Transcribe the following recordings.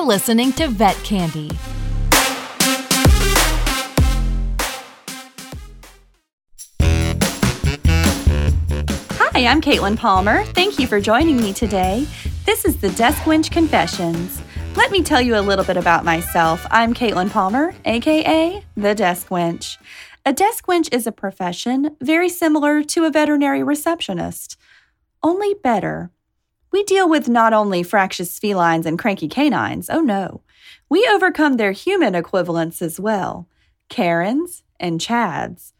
You're listening to Vet Candy. Hi, I'm Caitlin Palmer. Thank you for joining me today. This is the Desk Wench Confessions. Let me tell you a little bit about myself. I'm Caitlin Palmer, aka the Desk Wench. A desk wench is a profession very similar to a veterinary receptionist, only better. We deal with not only fractious felines and cranky canines, oh no, we overcome their human equivalents as well Karens and Chads.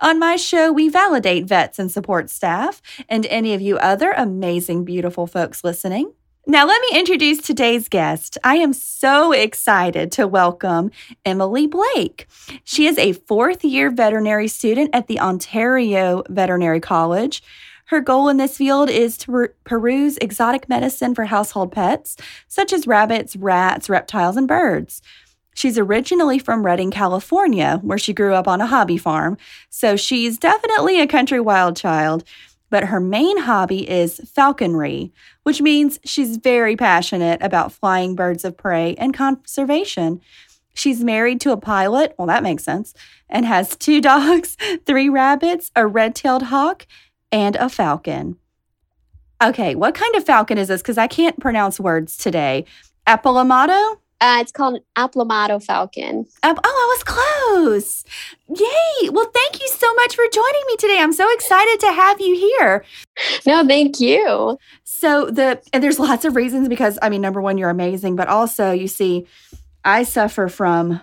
On my show, we validate vets and support staff and any of you other amazing, beautiful folks listening. Now, let me introduce today's guest. I am so excited to welcome Emily Blake. She is a fourth year veterinary student at the Ontario Veterinary College. Her goal in this field is to per- peruse exotic medicine for household pets, such as rabbits, rats, reptiles, and birds. She's originally from Redding, California, where she grew up on a hobby farm, so she's definitely a country wild child but her main hobby is falconry, which means she's very passionate about flying birds of prey and conservation. She's married to a pilot, well, that makes sense, and has two dogs, three rabbits, a red tailed hawk, and a falcon. Okay, what kind of falcon is this? Because I can't pronounce words today. Apollamato? Uh, it's called an Aplomado Falcon. oh, I was close. Yay. Well, thank you so much for joining me today. I'm so excited to have you here. No, thank you. So, the, and there's lots of reasons because, I mean, number one, you're amazing, but also, you see, I suffer from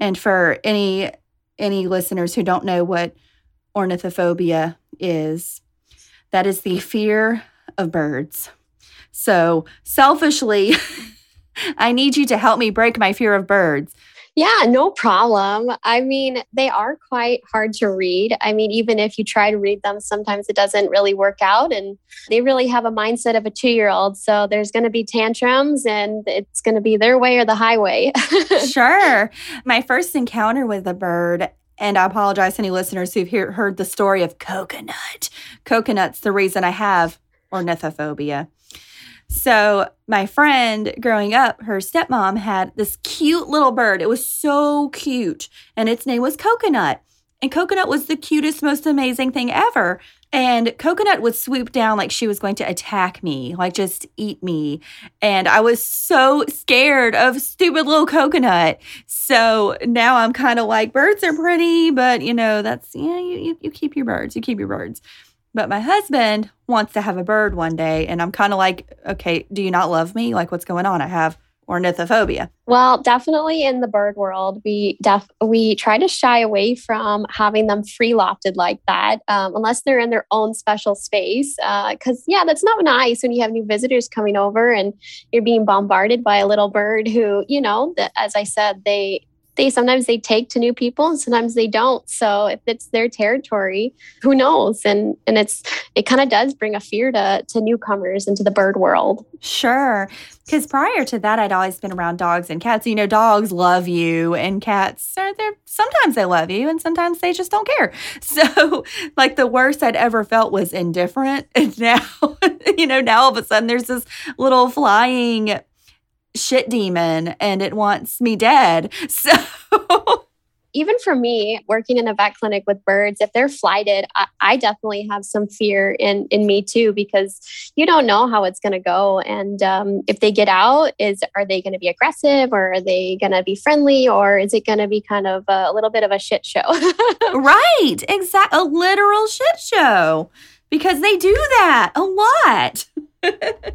And for any any listeners who don't know what ornithophobia is, that is the fear of birds. So, selfishly, I need you to help me break my fear of birds. Yeah, no problem. I mean, they are quite hard to read. I mean, even if you try to read them, sometimes it doesn't really work out. And they really have a mindset of a two year old. So there's going to be tantrums and it's going to be their way or the highway. sure. My first encounter with a bird, and I apologize to any listeners who've hear, heard the story of coconut. Coconut's the reason I have ornithophobia. So, my friend growing up, her stepmom had this cute little bird. It was so cute, and its name was Coconut. And Coconut was the cutest, most amazing thing ever. And Coconut would swoop down like she was going to attack me, like just eat me. And I was so scared of stupid little Coconut. So now I'm kind of like, birds are pretty, but you know, that's, yeah, you, you, you keep your birds, you keep your birds. But my husband wants to have a bird one day. And I'm kind of like, okay, do you not love me? Like, what's going on? I have ornithophobia. Well, definitely in the bird world, we def we try to shy away from having them free lofted like that, um, unless they're in their own special space. Because uh, yeah, that's not nice when you have new visitors coming over and you're being bombarded by a little bird who, you know, as I said, they they sometimes they take to new people and sometimes they don't. So if it's their territory who knows? And and it's it kind of does bring a fear to to newcomers into the bird world. Sure. Because prior to that i'd always been around dogs and cats. You know dogs love you and cats are there sometimes they love you and sometimes they just don't care. So like the worst i'd ever felt was indifferent. And now you know now all of a sudden there's this little flying shit demon and it wants me dead. So even for me, working in a vet clinic with birds, if they're flighted, I, I, definitely have some fear in in me too because you don't know how it's going to go, and um, if they get out, is are they going to be aggressive or are they going to be friendly or is it going to be kind of a, a little bit of a shit show? right, exact, a literal shit show because they do that a lot.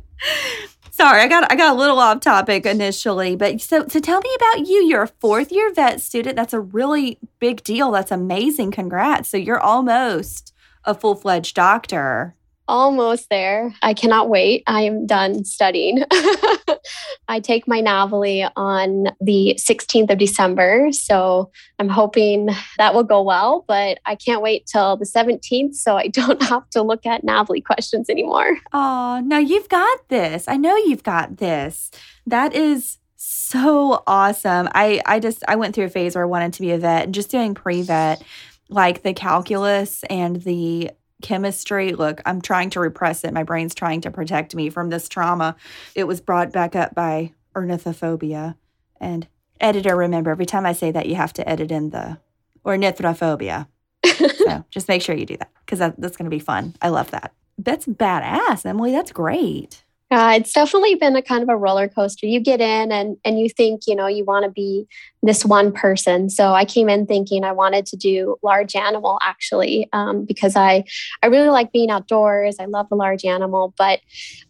Sorry, I got I got a little off topic initially, but so so tell me about you. You're a fourth year vet student. That's a really big deal. That's amazing. Congrats. So you're almost a full fledged doctor. Almost there. I cannot wait. I am done studying. I take my NAVLE on the 16th of December. So I'm hoping that will go well, but I can't wait till the 17th so I don't have to look at NAVLE questions anymore. Oh, now you've got this. I know you've got this. That is so awesome. I I just I went through a phase where I wanted to be a vet and just doing pre-vet like the calculus and the chemistry. Look, I'm trying to repress it. My brain's trying to protect me from this trauma. It was brought back up by ornithophobia. And editor, remember, every time I say that, you have to edit in the ornithophobia. so just make sure you do that because that, that's going to be fun. I love that. That's badass, Emily. That's great. Uh, it's definitely been a kind of a roller coaster. You get in and and you think you know you want to be this one person. So I came in thinking I wanted to do large animal actually um, because I I really like being outdoors. I love the large animal, but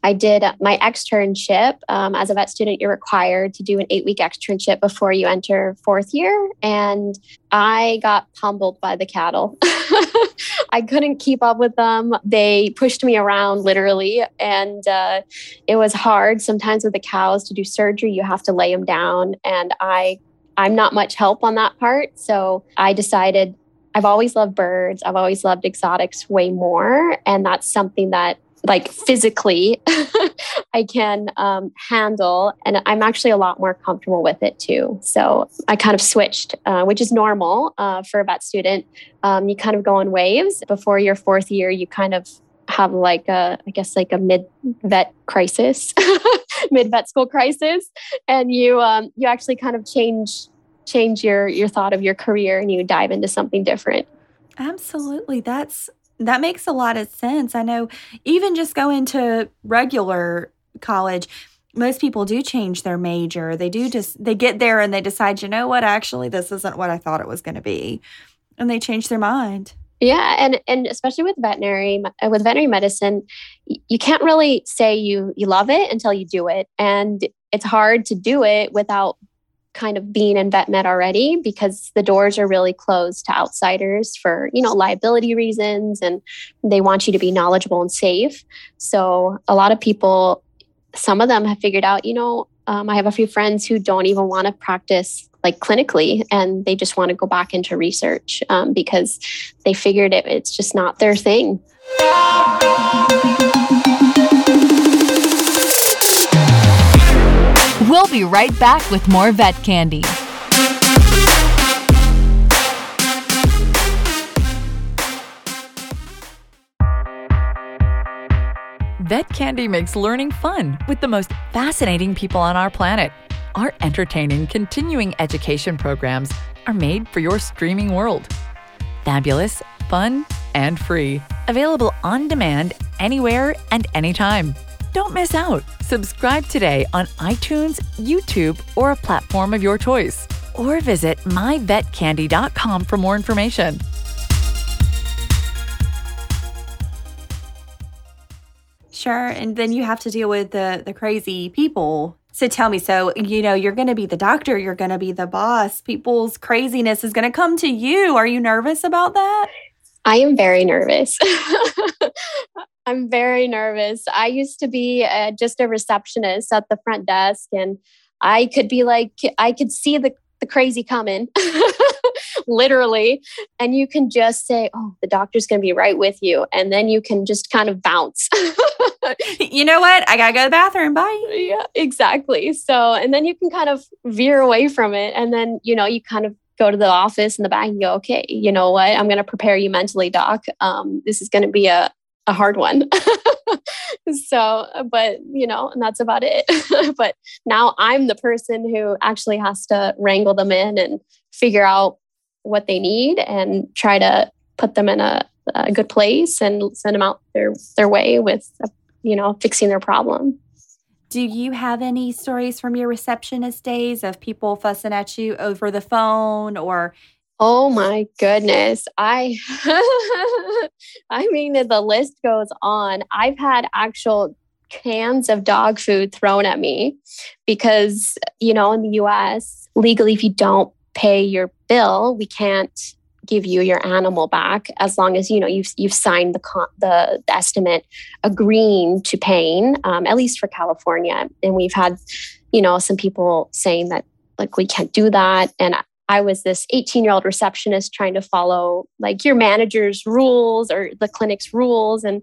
I did my externship um, as a vet student. You're required to do an eight week externship before you enter fourth year, and I got pummeled by the cattle. I couldn't keep up with them. They pushed me around literally, and uh, it was hard sometimes with the cows to do surgery. You have to lay them down, and I I'm not much help on that part. So I decided I've always loved birds. I've always loved exotics way more, and that's something that like physically I can um, handle. And I'm actually a lot more comfortable with it too. So I kind of switched, uh, which is normal uh, for a vet student. Um, you kind of go in waves. Before your fourth year, you kind of have like a, I guess, like a mid vet crisis, mid vet school crisis. And you, um, you actually kind of change change your your thought of your career and you dive into something different absolutely that's that makes a lot of sense. I know even just going to regular college, most people do change their major. They do just they get there and they decide, you know what, actually this isn't what I thought it was going to be. And they change their mind. Yeah, and and especially with veterinary with veterinary medicine, you can't really say you you love it until you do it. And it's hard to do it without kind of being in vet med already because the doors are really closed to outsiders for you know liability reasons and they want you to be knowledgeable and safe so a lot of people some of them have figured out you know um, i have a few friends who don't even want to practice like clinically and they just want to go back into research um, because they figured it, it's just not their thing We'll be right back with more vet candy. Vet Candy makes learning fun with the most fascinating people on our planet. Our entertaining continuing education programs are made for your streaming world. Fabulous, fun, and free. Available on demand anywhere and anytime. Don't miss out. Subscribe today on iTunes, YouTube, or a platform of your choice. Or visit myvetcandy.com for more information. Sure. And then you have to deal with the the crazy people. So tell me, so you know, you're gonna be the doctor, you're gonna be the boss. People's craziness is gonna come to you. Are you nervous about that? I am very nervous. I'm very nervous. I used to be uh, just a receptionist at the front desk, and I could be like, I could see the, the crazy coming, literally. And you can just say, Oh, the doctor's going to be right with you. And then you can just kind of bounce. you know what? I got to go to the bathroom. Bye. Yeah, exactly. So, and then you can kind of veer away from it. And then, you know, you kind of go to the office in the back and go, okay, you know what? I'm going to prepare you mentally, doc. Um, this is going to be a, a hard one. so, but you know, and that's about it. but now I'm the person who actually has to wrangle them in and figure out what they need and try to put them in a, a good place and send them out their their way with you know fixing their problem. Do you have any stories from your receptionist days of people fussing at you over the phone or Oh my goodness. I I mean the list goes on. I've had actual cans of dog food thrown at me because you know in the US legally if you don't pay your bill, we can't give you your animal back as long as you know you've you've signed the con- the, the, estimate agreeing to paying um, at least for California and we've had you know some people saying that like we can't do that and I was this 18 year old receptionist trying to follow like your manager's rules or the clinic's rules. And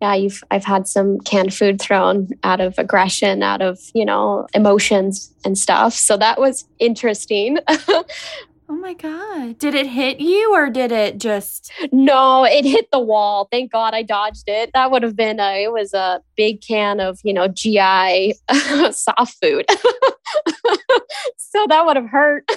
yeah, you've, I've had some canned food thrown out of aggression, out of, you know, emotions and stuff. So that was interesting. Oh my God. Did it hit you or did it just? No, it hit the wall. Thank God I dodged it. That would have been a, it was a big can of, you know, GI soft food. so that would have hurt.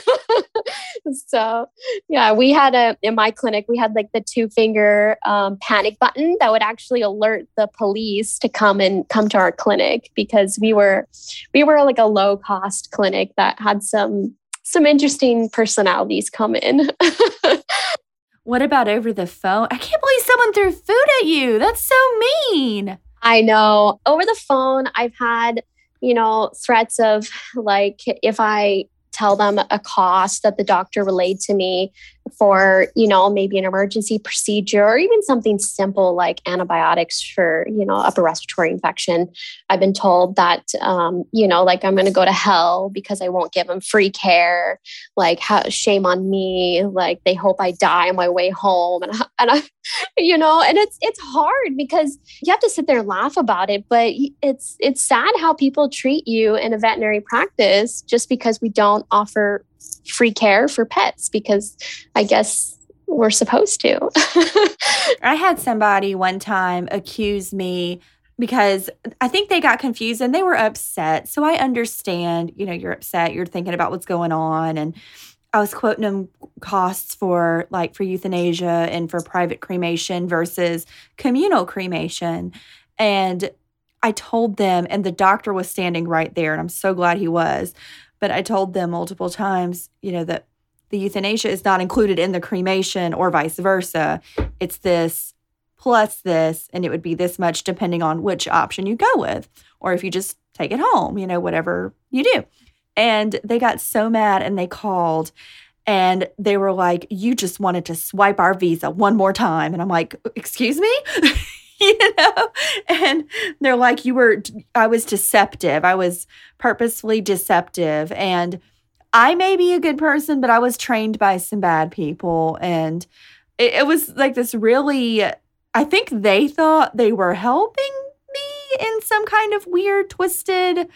so yeah, we had a, in my clinic, we had like the two finger um, panic button that would actually alert the police to come and come to our clinic because we were, we were like a low cost clinic that had some some interesting personalities come in. what about over the phone? I can't believe someone threw food at you. That's so mean. I know. Over the phone, I've had, you know, threats of like if I tell them a cost that the doctor relayed to me for you know maybe an emergency procedure or even something simple like antibiotics for you know upper respiratory infection. I've been told that um, you know like i'm going to go to hell because i won't give them free care. Like how, shame on me. Like they hope i die on my way home. And, and i you know and it's it's hard because you have to sit there and laugh about it but it's it's sad how people treat you in a veterinary practice just because we don't offer free care for pets because I guess we're supposed to. I had somebody one time accuse me because I think they got confused and they were upset. So I understand, you know, you're upset, you're thinking about what's going on. And I was quoting them costs for like for euthanasia and for private cremation versus communal cremation. And I told them, and the doctor was standing right there, and I'm so glad he was. But I told them multiple times, you know, that the euthanasia is not included in the cremation or vice versa. It's this plus this, and it would be this much depending on which option you go with, or if you just take it home, you know, whatever you do. And they got so mad and they called and they were like, You just wanted to swipe our visa one more time. And I'm like, Excuse me? you know? And they're like, you were, I was deceptive. I was purposefully deceptive. And I may be a good person, but I was trained by some bad people. And it, it was like this really, I think they thought they were helping me in some kind of weird, twisted,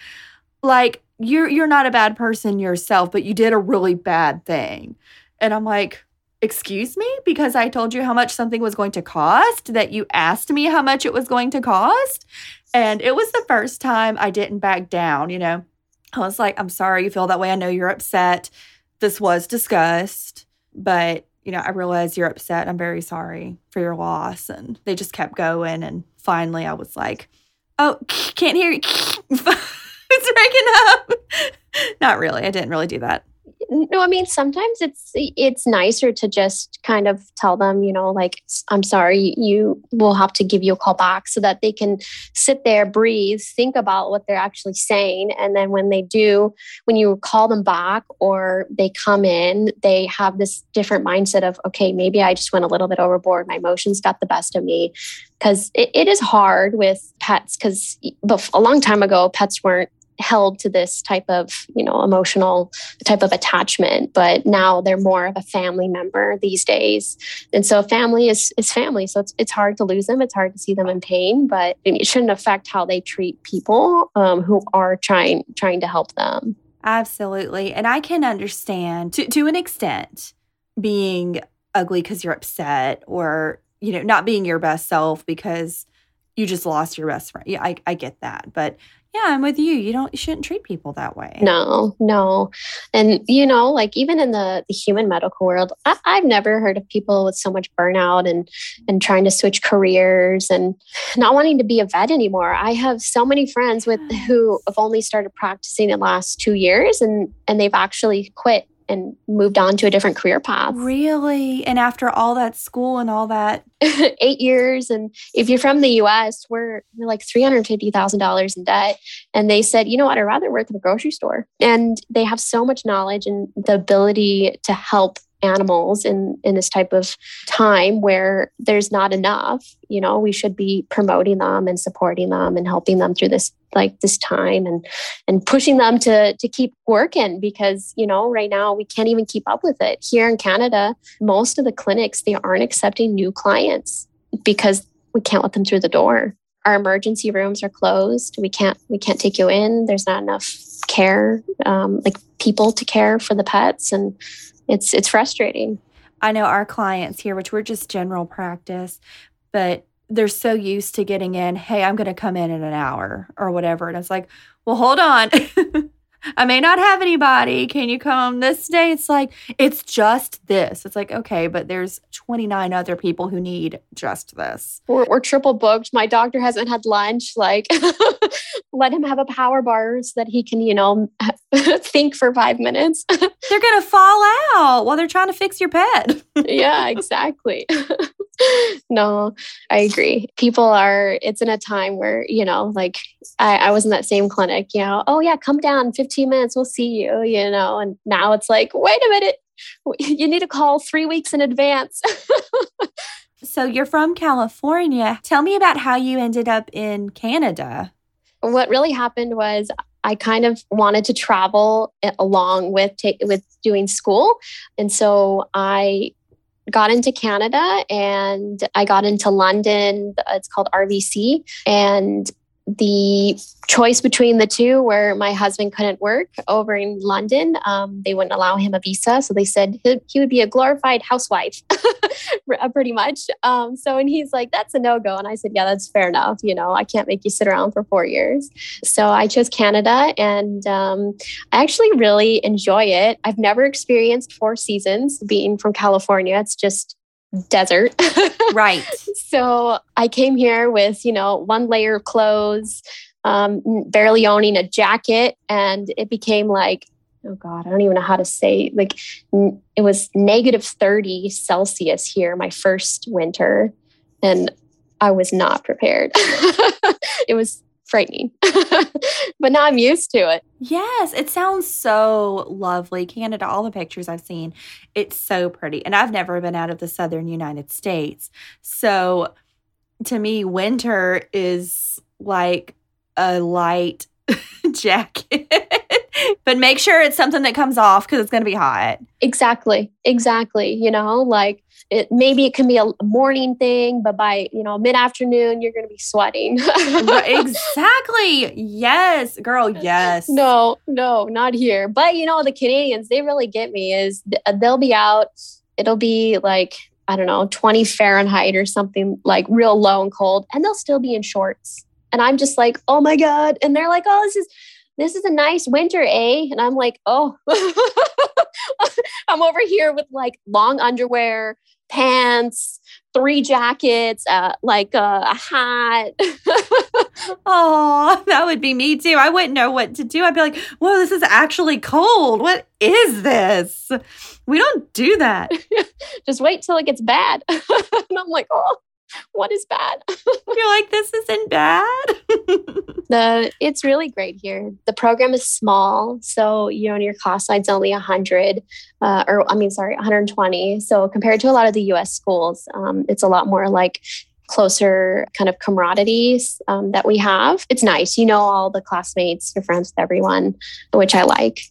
like, you're you're not a bad person yourself, but you did a really bad thing. And I'm like, excuse me because I told you how much something was going to cost, that you asked me how much it was going to cost. And it was the first time I didn't back down, you know. I was like, I'm sorry you feel that way. I know you're upset. This was discussed, but you know, I realize you're upset. I'm very sorry for your loss. And they just kept going. And finally, I was like, oh, can't hear you. it's breaking up. Not really. I didn't really do that no i mean sometimes it's it's nicer to just kind of tell them you know like i'm sorry you will have to give you a call back so that they can sit there breathe think about what they're actually saying and then when they do when you call them back or they come in they have this different mindset of okay maybe i just went a little bit overboard. My emotions got the best of me. Because it, it is hard with pets because a long time ago pets weren't held to this type of you know emotional type of attachment but now they're more of a family member these days. And so family is is family so it's, it's hard to lose them it's hard to see them in pain but it shouldn't affect how they treat people um, who are trying trying to help them. Absolutely. And i can understand to, to an extent being ugly because you're upset or you know not being your best self because you just lost your best friend. Yeah i, I get that. But yeah, I'm with you. You don't you shouldn't treat people that way. No, no. And you know, like even in the, the human medical world, I, have never heard of people with so much burnout and and trying to switch careers and not wanting to be a vet anymore. I have so many friends with who have only started practicing in the last two years and and they've actually quit and moved on to a different career path. Really? And after all that school and all that? Eight years. And if you're from the US, we're, we're like $350,000 in debt. And they said, you know what, I'd rather work at a grocery store. And they have so much knowledge and the ability to help animals in in this type of time where there's not enough you know we should be promoting them and supporting them and helping them through this like this time and and pushing them to to keep working because you know right now we can't even keep up with it. Here in canada most of the clinics they aren't accepting new clients because we can't let them through the door. Our emergency rooms are closed. We can't we can't take you in. There's not enough care um, like people to care for the pets and it's it's frustrating. I know our clients here, which we're just general practice, but they're so used to getting in, hey, I'm going to come in in an hour or whatever. And it's like, well, hold on. I may not have anybody. Can you come this day? It's like, it's just this. It's like, okay, but there's 29 other people who need just this. We're, we're triple booked. My doctor hasn't had lunch. Like, let him have a power bar so that he can, you know, think for five minutes. they're going to fall out while they're trying to fix your pet. yeah, exactly. no, I agree. People are, it's in a time where, you know, like I, I was in that same clinic, you know, oh, yeah, come down 15 minutes, we'll see you, you know, and now it's like, wait a minute, you need to call three weeks in advance. so you're from California. Tell me about how you ended up in Canada. What really happened was I kind of wanted to travel along with take, with doing school, and so I got into Canada and I got into London. It's called RVC. And the choice between the two, where my husband couldn't work over in London, um, they wouldn't allow him a visa. So they said he, he would be a glorified housewife, pretty much. Um, so, and he's like, that's a no go. And I said, yeah, that's fair enough. You know, I can't make you sit around for four years. So I chose Canada and um, I actually really enjoy it. I've never experienced four seasons being from California. It's just desert. right. So I came here with, you know, one layer of clothes, um, barely owning a jacket. And it became like, oh God, I don't even know how to say, like, n- it was negative 30 Celsius here my first winter. And I was not prepared. it was frightening. but now I'm used to it. Yes, it sounds so lovely. Canada, all the pictures I've seen, it's so pretty. And I've never been out of the southern United States. So to me, winter is like a light jacket. but make sure it's something that comes off because it's going to be hot. Exactly. Exactly. You know, like it maybe it can be a morning thing, but by you know mid afternoon you're going to be sweating. exactly. Yes, girl. Yes. No, no, not here. But you know the Canadians, they really get me. Is they'll be out. It'll be like I don't know 20 Fahrenheit or something like real low and cold, and they'll still be in shorts. And I'm just like, oh my god. And they're like, oh, this is this is a nice winter, eh? And I'm like, oh, I'm over here with like long underwear, pants, three jackets, uh, like uh, a hat. oh, that would be me too. I wouldn't know what to do. I'd be like, whoa, this is actually cold. What is this? We don't do that. Just wait till it gets bad. and I'm like, oh, what is bad? You're like, this isn't bad. the it's really great here. The program is small, so you know your class size only 100, uh, or I mean, sorry, 120. So compared to a lot of the U.S. schools, um, it's a lot more like closer kind of camaraderie um, that we have. It's nice. You know all the classmates, you're friends with everyone, which I like.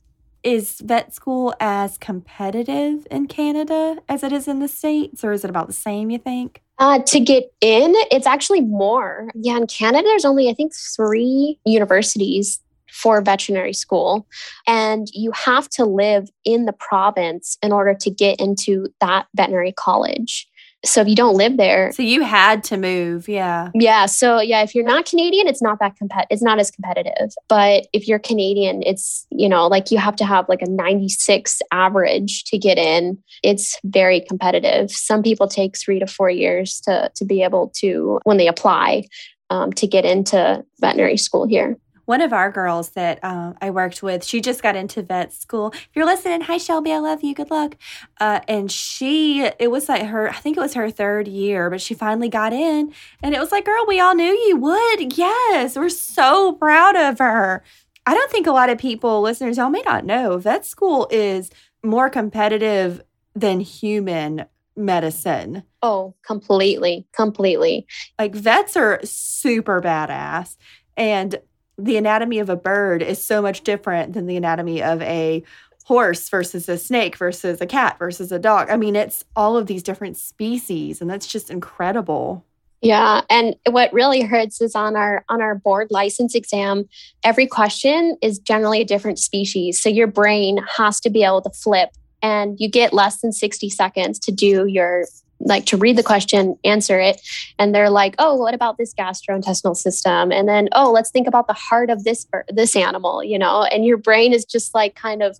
Is vet school as competitive in Canada as it is in the States, or is it about the same, you think? Uh, to get in, it's actually more. Yeah, in Canada, there's only, I think, three universities for veterinary school. And you have to live in the province in order to get into that veterinary college. So if you don't live there, so you had to move, yeah. Yeah, so yeah, if you're not Canadian, it's not that compet it's not as competitive. But if you're Canadian, it's, you know, like you have to have like a 96 average to get in. It's very competitive. Some people take 3 to 4 years to to be able to when they apply um, to get into veterinary school here one of our girls that uh, I worked with, she just got into vet school. If you're listening, hi Shelby, I love you. Good luck. Uh, and she, it was like her, I think it was her third year, but she finally got in. And it was like, girl, we all knew you would. Yes, we're so proud of her. I don't think a lot of people, listeners, y'all may not know, vet school is more competitive than human medicine. Oh, completely, completely. Like vets are super badass. And the anatomy of a bird is so much different than the anatomy of a horse versus a snake versus a cat versus a dog. I mean, it's all of these different species and that's just incredible. Yeah, and what really hurts is on our on our board license exam, every question is generally a different species. So your brain has to be able to flip and you get less than 60 seconds to do your like to read the question, answer it, and they're like, "Oh, what about this gastrointestinal system?" And then, "Oh, let's think about the heart of this er, this animal," you know. And your brain is just like kind of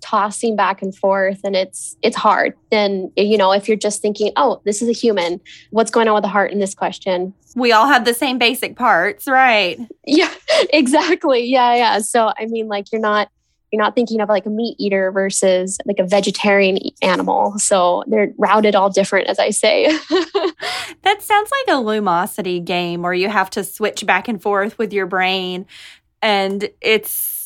tossing back and forth and it's it's hard. Then you know if you're just thinking oh this is a human what's going on with the heart in this question? We all have the same basic parts right? Yeah exactly. Yeah yeah. So i mean like you're not you're not thinking of like a meat eater versus like a vegetarian animal so they're routed all different as i say that sounds like a lumosity game where you have to switch back and forth with your brain and it's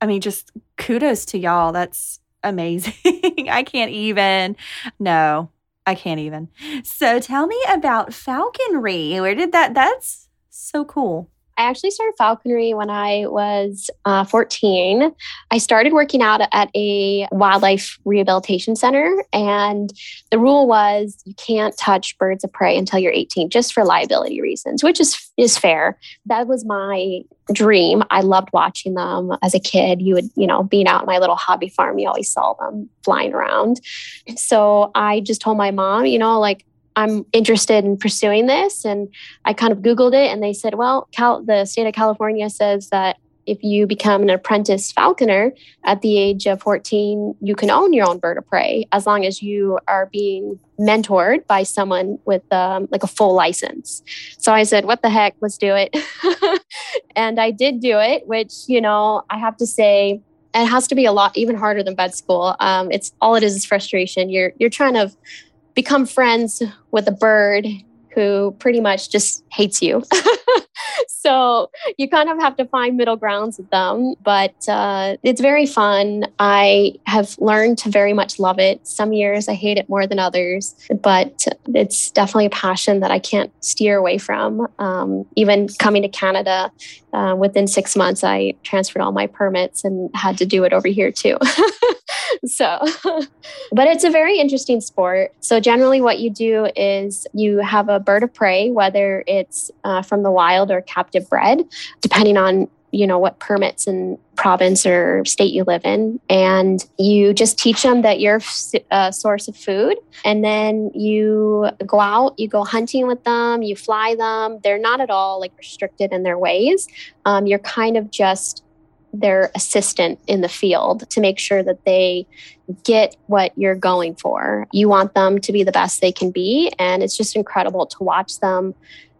I mean, just kudos to y'all. That's amazing. I can't even. No, I can't even. So tell me about falconry. Where did that? That's so cool. I actually started falconry when I was uh, 14. I started working out at a wildlife rehabilitation center, and the rule was you can't touch birds of prey until you're 18, just for liability reasons, which is is fair. That was my dream. I loved watching them as a kid. You would, you know, being out in my little hobby farm, you always saw them flying around. So I just told my mom, you know, like I'm interested in pursuing this. And I kind of Googled it and they said, well, Cal- the state of California says that if you become an apprentice falconer at the age of 14, you can own your own bird of prey as long as you are being mentored by someone with um, like a full license. So I said, what the heck, let's do it. and I did do it, which, you know, I have to say, it has to be a lot even harder than vet school. Um, it's all it is is frustration. You're you're trying to become friends with a bird who pretty much just hates you. so you kind of have to find middle grounds with them, but uh, it's very fun. I have learned to very much love it. Some years I hate it more than others, but it's definitely a passion that I can't steer away from. Um, even coming to Canada, uh, within six months, I transferred all my permits and had to do it over here too. so, but it's a very interesting sport. So, generally, what you do is you have bird of prey, whether it's uh, from the wild or captive bred, depending on you know what permits and province or state you live in. And you just teach them that you're a source of food. And then you go out you go hunting with them you fly them. They're not at all like restricted in their ways. Um, you're kind of just their assistant in the field to make sure that they get what you're going for. You want them to be the best they can be. And it's just incredible to watch them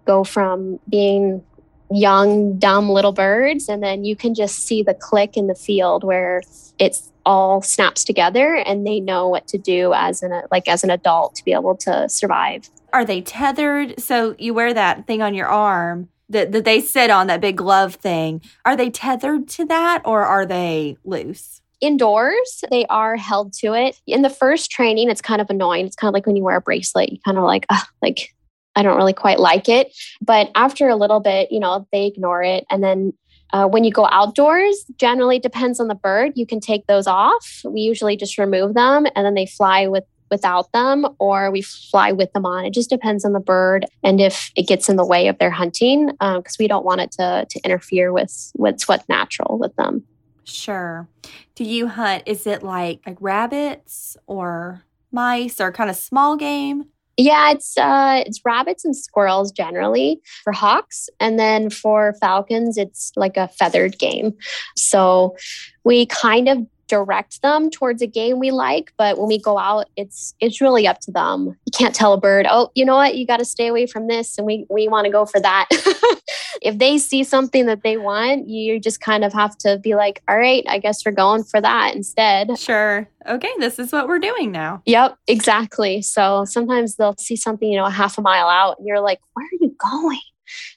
go from being young, dumb little birds. And then you can just see the click in the field where it's all snaps together and they know what to do as an like as an adult to be able to survive. Are they tethered? So you wear that thing on your arm that, that they sit on that big glove thing. Are they tethered to that or are they loose? Indoors they are held to it. In the first training it's kind of annoying. It's kind of like when you wear a bracelet you kind of like like i don't really quite like it. But after a little bit you know they ignore it. And then uh, when you go outdoors generally depends on the bird. You can take those off. We usually just remove them and then they fly with without them or we fly with them on. It just depends on the bird and if it gets in the way of their hunting because um, we don't want it to, to interfere with what's what's natural with them. Sure. Do you hunt? Is it like like rabbits or mice or kind of small game? Yeah, it's uh it's rabbits and squirrels generally for hawks and then for falcons it's like a feathered game. So we kind of direct them towards a game we like but when we go out it's it's really up to them. You can't tell a bird oh you know what? You got to stay away from this and we we want to go for that. If they see something that they want you just kind of have to be like all right i guess we're going for that instead. Sure. Okay this is what we're doing now. Yep exactly. So sometimes they'll see something you know a half a mile out and you're like where are you going?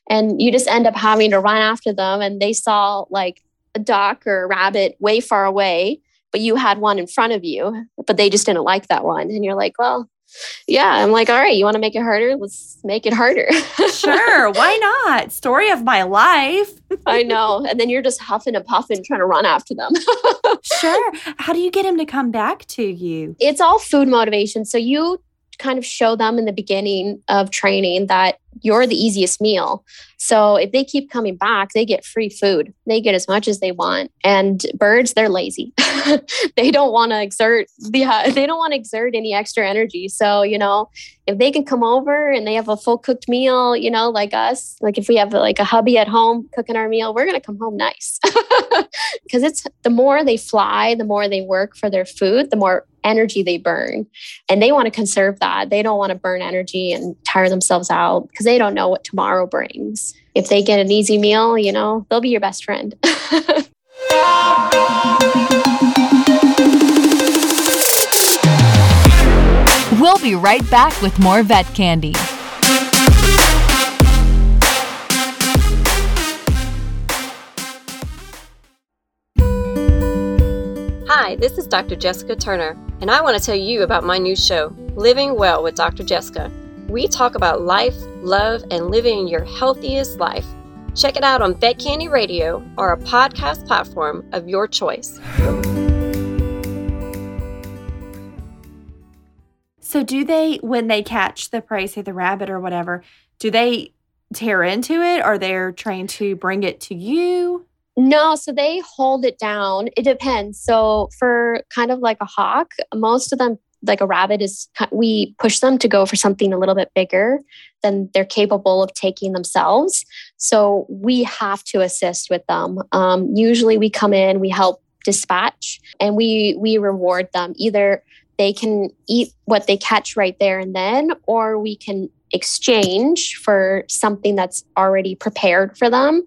And you just end up having to run after them and they saw like a duck or a rabbit way far away, but you had one in front of you, but they just didn't like that one. And you're like, well, yeah. I'm like, all right, you want to make it harder? Let's make it harder. sure. Why not? Story of my life. I know. And then you're just huffing and puffing trying to run after them. sure. How do you get him to come back to you? It's all food motivation. So you kind of show them in the beginning of training that you're the easiest meal. So if they keep coming back, they get free food. They get as much as they want. And birds, they're lazy. they don't want to exert yeah, they don't want to exert any extra energy. So, you know, if they can come over and they have a full cooked meal, you know, like us, like if we have like a hubby at home cooking our meal, we're going to come home nice. Because it's the more they fly, the more they work for their food, the more energy they burn. And they want to conserve that. They don't want to burn energy and tire themselves out because they don't know what tomorrow brings. If they get an easy meal, you know, they'll be your best friend. We'll be right back with more vet candy. Hi, this is Dr. Jessica Turner, and I want to tell you about my new show, Living Well with Dr. Jessica. We talk about life, love, and living your healthiest life. Check it out on Vet Candy Radio or a podcast platform of your choice. So, do they, when they catch the prey, say the rabbit or whatever, do they tear into it or they're trying to bring it to you? No, so they hold it down. It depends. So for kind of like a hawk, most of them, like a rabbit, is we push them to go for something a little bit bigger than they're capable of taking themselves. So we have to assist with them. Um, usually, we come in, we help dispatch, and we we reward them either they can eat what they catch right there and then, or we can exchange for something that's already prepared for them,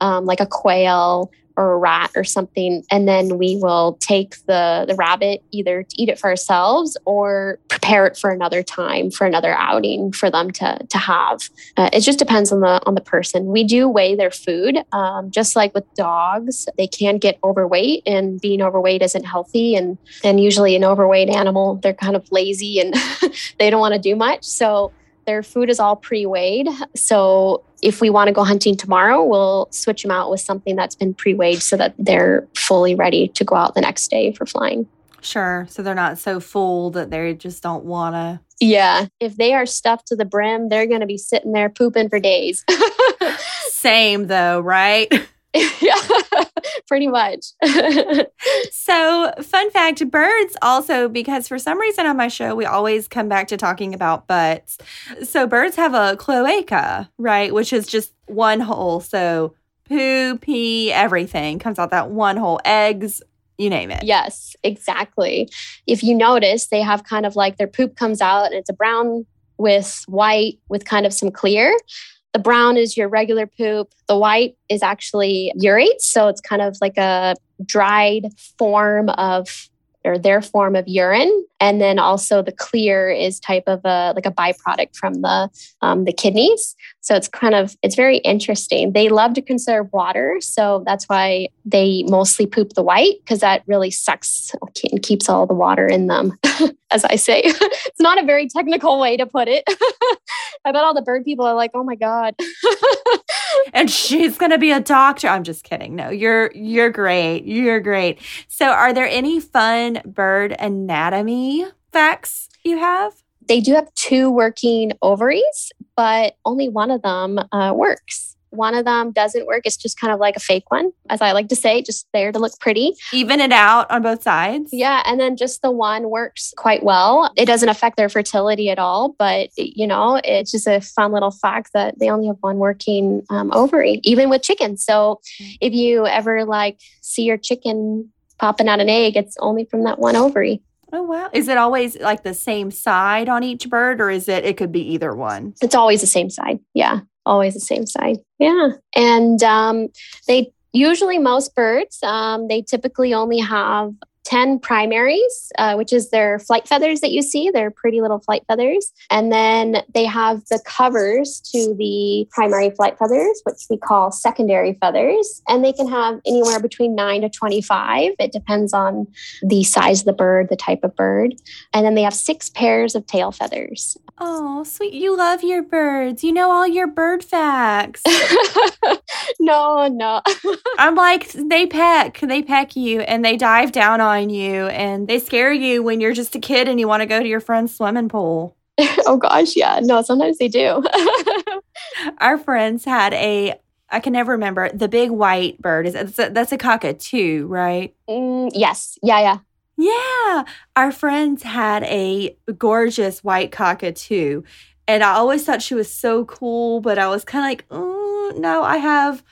um, like a quail or a rat or something and then we will take the the rabbit either to eat it for ourselves or prepare it for another time for another outing for them to to have. Uh, it just depends on the on the person. We do weigh their food um, just like with dogs they can get overweight and being overweight isn't healthy and and usually an overweight animal they're kind of lazy and they don't want to do much. So their food is all pre-weighed so if we want to go hunting tomorrow, we'll switch them out with something that's been pre weighed so that they're fully ready to go out the next day for flying. Sure. So they're not so full that they just don't want to. Yeah. If they are stuffed to the brim, they're going to be sitting there pooping for days. Same though, right? yeah, pretty much. so, fun fact birds also, because for some reason on my show, we always come back to talking about butts. So, birds have a cloaca, right? Which is just one hole. So, poo, pee, everything comes out that one hole. Eggs, you name it. Yes, exactly. If you notice, they have kind of like their poop comes out and it's a brown with white with kind of some clear. The brown is your regular poop. The white is actually urate. So it's kind of like a dried form of or their form of urine. And then also the clear is type of a like a byproduct from the um, the kidneys. So it's kind of it's very interesting. They love to conserve water. So that's why they mostly poop the white because that really sucks and keeps all the water in them as i say. It's not a very technical way to put it. I bet all the bird people are like oh my god. And she's going to be a doctor. I'm just kidding. No you're you're great. You're great. So are there any fun bird anatomy facts you have they do have two working ovaries, but only one of them uh, works. One of them doesn't work. It's just kind of like a fake one, as I like to say, just there to look pretty. Even it out on both sides. Yeah. And then just the one works quite well. It doesn't affect their fertility at all, but you know, it's just a fun little fact that they only have one working um, ovary, even with chickens. So if you ever like see your chicken popping out an egg, it's only from that one ovary. Oh wow. Is it always like the same side on each bird or is it it could be either one? It's always the same side. Yeah. Always the same side. Yeah. And um, they usually most birds, um, they typically only have 10 primaries, uh, which is their flight feathers that you see. They're pretty little flight feathers. And then they have the covers to the primary flight feathers, which we call secondary feathers. And they can have anywhere between 9 to 25. It depends on the size of the bird, the type of bird. And then they have six pairs of tail feathers. Oh, sweet. You love your birds. You know all your bird facts. no, no. I'm like, they peck, they peck you and they dive down on you and they scare you when you're just a kid and you want to go to your friend's swimming pool. oh gosh, yeah. No, sometimes they do. Our friends had a, I can never remember, the big white bird. Is that's a, that's a cockatoo, right? Mm, yes. Yeah. Yeah. Yeah. Our friends had a gorgeous white cockatoo. And I always thought she was so cool, but I was kind of like, oh, no, I have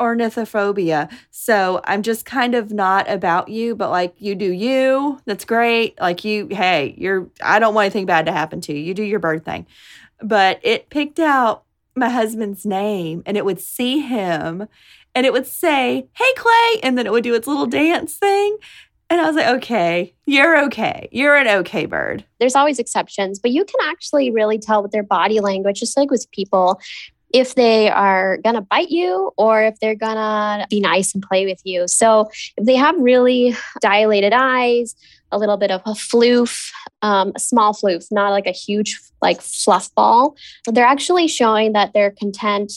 ornithophobia. So I'm just kind of not about you, but like you do you. That's great. Like you, hey, you're, I don't want anything bad to happen to you. You do your bird thing. But it picked out my husband's name and it would see him and it would say, Hey, Clay. And then it would do its little dance thing. And I was like, okay, you're okay. You're an okay bird. There's always exceptions, but you can actually really tell with their body language, just like with people, if they are going to bite you or if they're going to be nice and play with you. So if they have really dilated eyes, a little bit of a floof, um, a small floof, not like a huge like fluff ball, they're actually showing that they're content,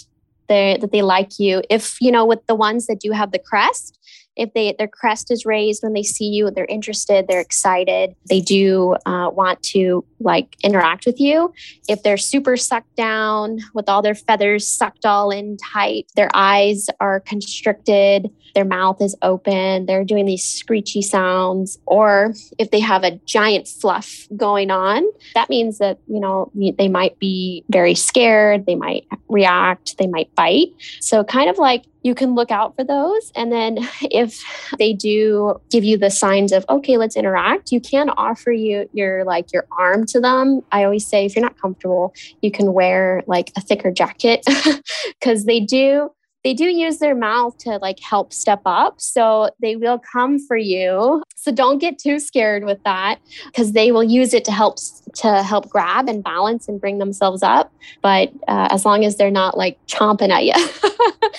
they that they like you. If you know with the ones that do have the crest, if they their crest is raised when they see you they're interested they're excited they do uh, want to like interact with you. If they're super sucked down with all their feathers sucked all in tight their eyes are constricted their mouth is open they're doing these screechy sounds or if they have a giant fluff going on that means that you know they might be very scared they might react they might bite. So kind of like you can look out for those. And then if they do give you the signs of, okay, let's interact, you can offer you your like your arm to them. I always say if you're not comfortable, you can wear like a thicker jacket because they do they do use their mouth to like help step up. So they will come for you. So don't get too scared with that because they will use it to help to help grab and balance and bring themselves up. But uh, as long as they're not like chomping at you,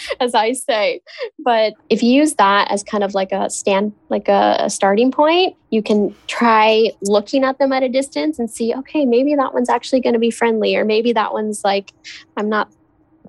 as I say. But if you use that as kind of like a stand, like a, a starting point, you can try looking at them at a distance and see, okay, maybe that one's actually going to be friendly, or maybe that one's like, I'm not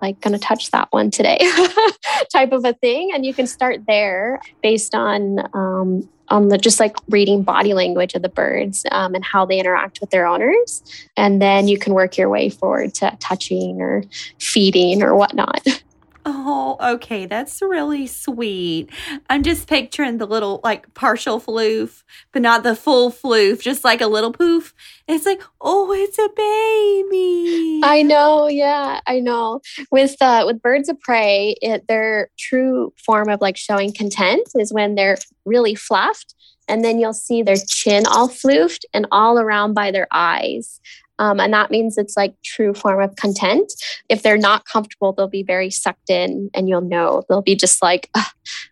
like going to touch that one today type of a thing. And you can start there based on um, on the just like reading body language of the birds um, and how they interact with their owners. And then you can work your way forward to touching or feeding or whatnot Oh, okay. That's really sweet. I'm just picturing the little like partial floof, but not the full floof, just like a little poof. It's like, oh, it's a baby. I know, yeah, I know. With uh with birds of prey, it, their true form of like showing content is when they're really fluffed and then you'll see their chin all floofed and all around by their eyes. Um, and that means it's like true form of content. If they're not comfortable, they'll be very sucked in and you'll know they'll be just like,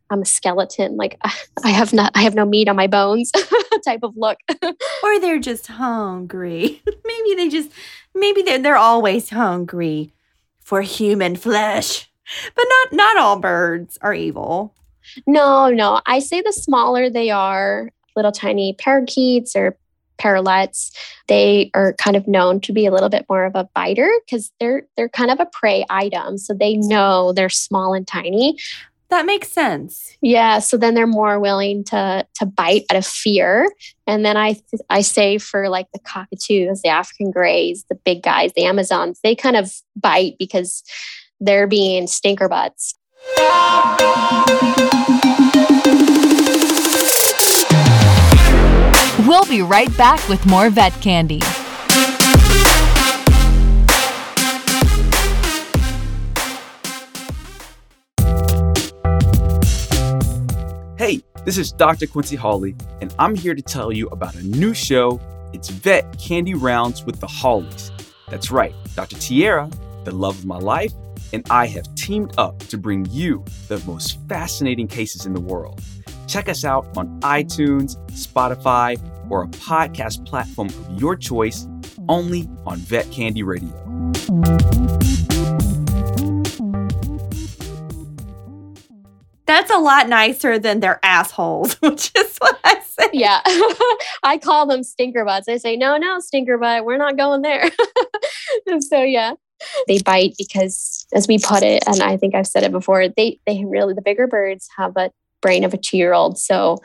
I'm a skeleton. Like I have not, I have no meat on my bones type of look. or they're just hungry. maybe they just, maybe they're, they're always hungry for human flesh. But not, not all birds are evil. No, no. I say the smaller they are, little tiny parakeets or parrotlets they are kind of known to be a little bit more of a biter because they're they're kind of a prey item so they know they're small and tiny. That makes sense. Yeah so then they're more willing to to bite out of fear. And then i i say for like the cockatoos the african grays the big guys the amazons they kind of bite because they're being stinker butts We'll be right back with more vet candy. Hey, this is Dr. Quincy Hawley, and I'm here to tell you about a new show. It's Vet Candy Rounds with the Hawleys. That's right, Dr. Tierra, the love of my life, and I have teamed up to bring you the most fascinating cases in the world. Check us out on iTunes, Spotify, or a podcast platform of your choice only on Vet Candy Radio. That's a lot nicer than their assholes, which is what I say. Yeah. I call them stinker butts. I say, no, no, stinker butt, we're not going there. so, yeah. They bite because, as we put it, and I think I've said it before, they, they really, the bigger birds have a brain of a two year old. So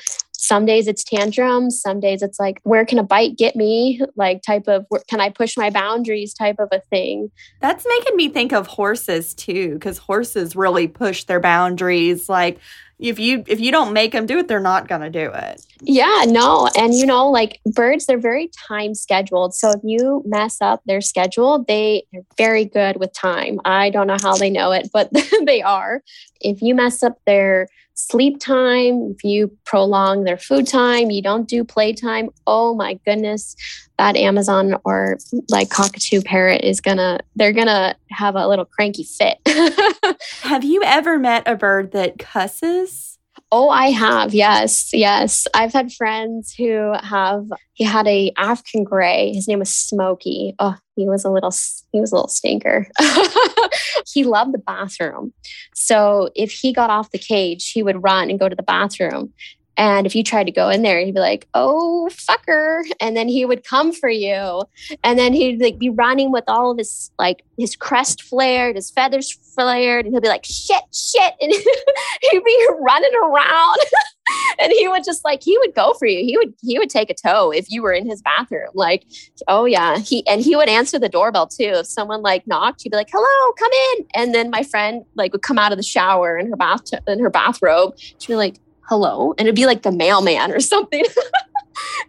some days it's tantrums some days it's like where can a bite get me like type of can i push my boundaries type of a thing That's making me think of horses too, because horses really push their boundaries. Like if you if you don't make them do it, they're not gonna do it. yeah no and you know like birds they're very time scheduled so if you mess up their schedule they they're very good with time. I don't know how they know it but they are. If you mess up their sleep time if you prolong their food time you don't do playtime oh my goodness that amazon or like cockatoo parrot is gonna they're gonna have a little cranky fit Have you ever met a bird that cusses? Oh, I have. Yes. Yes. I've had friends who have he had a African gray. His name was Smokey. Oh, he was a little he was a little stinker. he loved the bathroom. So if he got off the cage, he would run and go to the bathroom. And if you tried to go in there, he'd be like, "Oh, fucker!" And then he would come for you. And then he'd like be running with all of his like his crest flared, his feathers flared, and he'll be like, "Shit, shit!" And he'd be running around. and he would just like he would go for you. He would he would take a toe if you were in his bathroom. Like, oh yeah. He and he would answer the doorbell too. If someone like knocked, he'd be like, "Hello, come in." And then my friend like would come out of the shower in her bath in her bathrobe. She'd be like, "Hello," and it'd be like the mailman or something.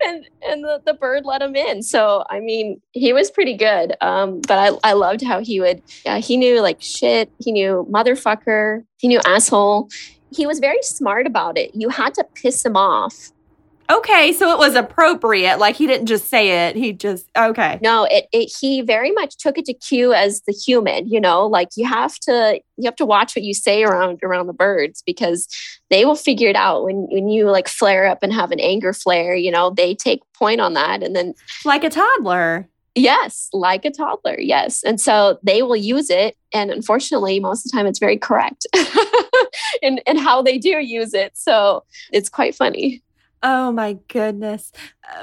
and and the, the bird let him in. So I mean, he was pretty good. Um, but I I loved how he would. Yeah, he knew like shit. He knew motherfucker. He knew asshole. He was very smart about it. You had to piss him off. Okay, so it was appropriate. Like he didn't just say it. He just okay. No, it, it he very much took it to cue as the human, you know, like you have to you have to watch what you say around around the birds because they will figure it out when when you like flare up and have an anger flare, you know, they take point on that and then Like a toddler. Yes, like a toddler. Yes. And so they will use it. And unfortunately, most of the time it's very correct in, in how they do use it. So it's quite funny. Oh my goodness.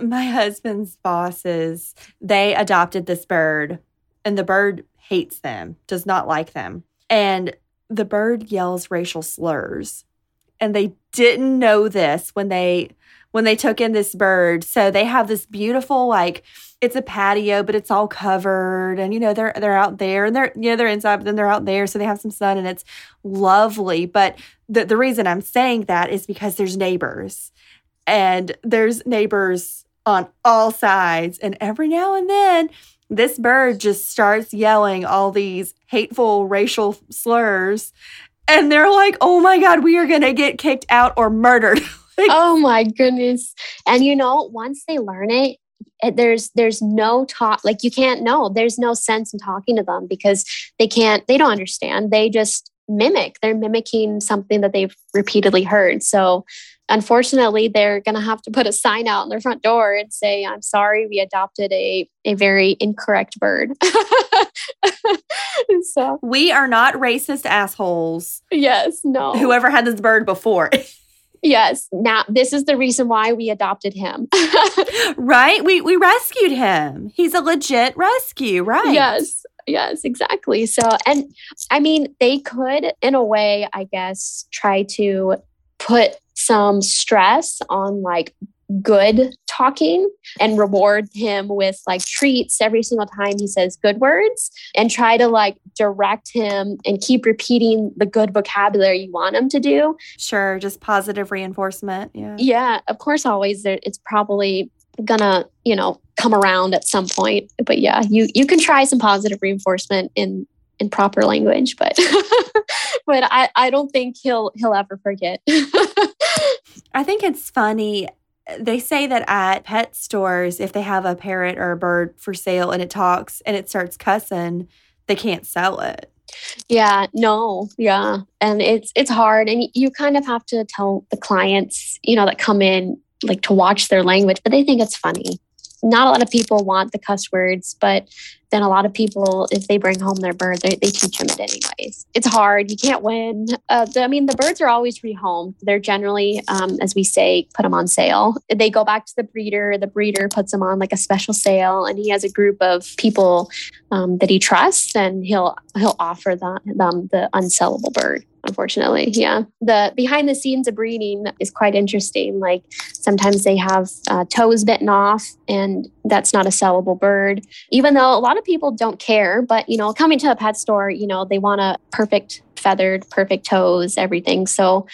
My husband's bosses, they adopted this bird and the bird hates them, does not like them. And the bird yells racial slurs. And they didn't know this when they when they took in this bird. So they have this beautiful like it's a patio, but it's all covered and you know they're they're out there and they're you know they're inside, but then they're out there so they have some sun and it's lovely. But the the reason I'm saying that is because there's neighbors and there's neighbors on all sides. And every now and then this bird just starts yelling all these hateful racial slurs. And they're like oh my god we are going to get kicked out or murdered. Oh my goodness. And you know, once they learn it- there's there's no talk like you can't know. There's no sense in talking to them because they can't they don't understand. They just mimic. They're mimicking something that they've repeatedly heard. So unfortunately they're going to have to put a sign out on their front door and say i'm sorry we adopted a a very incorrect bird. So we are not racist assholes. Yes no. Whoever had this bird before. Yes now this is the reason why we adopted him. Right? We we rescued him. He's a legit rescue right? Yes, yes, exactly. So, and I mean, they could, in a way, I guess, try to put some stress on like good talking and reward him with like treats every single time he says good words and try to like direct him and keep repeating the good vocabulary you want him to do. sure just positive reinforcement yeah Yeah, of course, always there, it's probably gonna, you know, come around at some point. But yeah, you you can try some positive reinforcement in in proper language, but but I I don't think he'll he'll ever forget. I think it's funny. They say that at pet stores, if they have a parrot or a bird for sale and it talks and it starts cussing, they can't sell it. yeah, no, yeah, and it's it's hard, and you kind of have to tell the clients, you know, that come in like to watch their language, but they think it's funny. Not a lot of people want the cuss words, but then a lot of people, if they bring home their bird, they, they teach them it anyways. It's hard. You can't win. Uh, the, I mean, the birds are always rehomed. They're generally, um, as we say, put them on sale. They go back to the breeder. The breeder puts them on like a special sale, and he has a group of people um, that he trusts, and he'll he'll offer them, them the unsellable bird. Unfortunately. Yeah. The behind the scenes of breeding is quite interesting. Like sometimes they have uh, toes bitten off, and that's not a sellable bird, even though a lot of people don't care. But, you know, coming to a pet store, you know, they want a perfect feathered, perfect toes, everything. So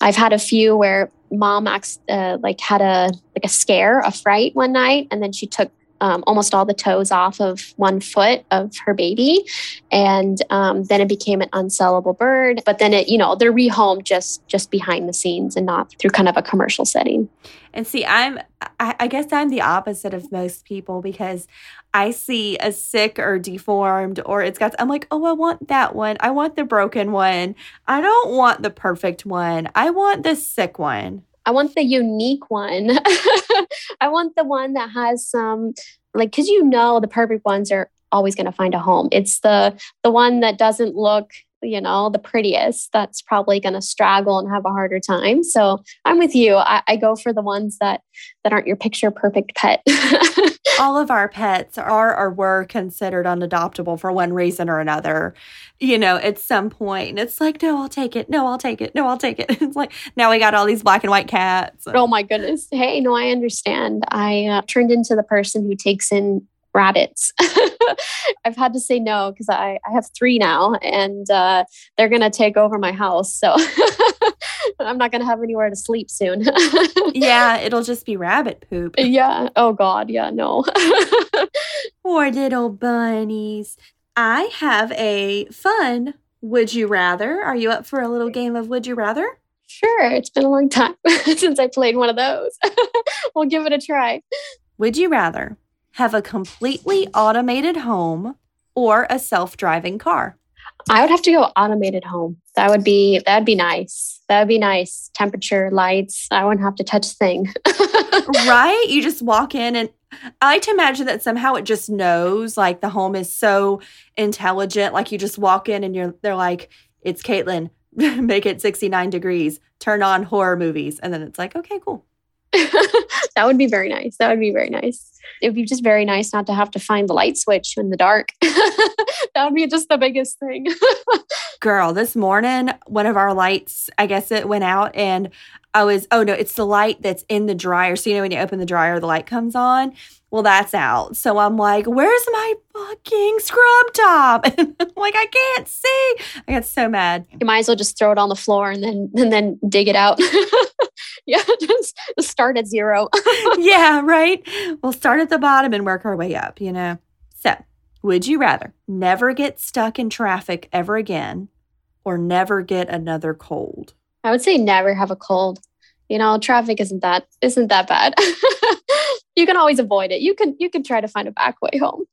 I've had a few where mom uh, like had a like a scare, a fright one night, and then she took um, almost all the toes off of one foot of her baby. And um, then it became an unsellable bird. But then it, you know, they're rehomed just just behind the scenes and not through kind of a commercial setting. And see, I'm I, I guess I'm the opposite of most people because I see a sick or deformed or it's got I'm like, oh, I want that one. I want the broken one. I don't want the perfect one. I want the sick one. I want the unique one. I want the one that has some like cuz you know the perfect ones are always going to find a home. It's the the one that doesn't look you know the prettiest that's probably going to straggle and have a harder time so i'm with you I, I, go for the ones that that aren't your picture perfect pet all of our pets are or were considered unadoptable for one reason or another, you know, at some point. And it's like, no, I'll take it. No, I'll take it. No, I'll take it. It's like, now we got all these black and white cats. Oh my goodness. Hey, no, I understand. I uh, turned into the person who takes in rabbits. I've had to say no because I, I have three now and uh, they're going to take over my house. So I'm not going to have anywhere to sleep soon. yeah, it'll just be rabbit poop. Yeah. Oh, God. Yeah, no. Poor little bunnies. I have a fun Would You Rather. Are you up for a little game of Would You Rather? Sure. It's been a long time since I played one of those. we'll give it a try. Would you rather have a completely automated home or a self-driving car? I would have to go automated home. That would be that'd be nice. That would be nice. Temperature, lights. I wouldn't have to touch a thing. right? You just walk in and I like to imagine that somehow it just knows like the home is so intelligent. Like you just walk in and you're they're like, it's Caitlin, make it 69 degrees, turn on horror movies. And then it's like, okay, cool. that would be very nice. That would be very nice. It would be just very nice not to have to find the light switch in the dark. that would be just the biggest thing. Girl, this morning, one of our lights, I guess it went out and I was, oh no, it's the light that's in the dryer. So, you know, when you open the dryer, the light comes on. Well, that's out. So I'm like, where's my fucking scrub top? And I'm like, I can't see. I got so mad. You might as well just throw it on the floor and then and then dig it out. yeah, just start at zero. yeah, right. We'll start at the bottom and work our way up, you know. So, would you rather never get stuck in traffic ever again or never get another cold? I would say never have a cold. You know, traffic isn't that isn't that bad. you can always avoid it. You can you can try to find a back way home.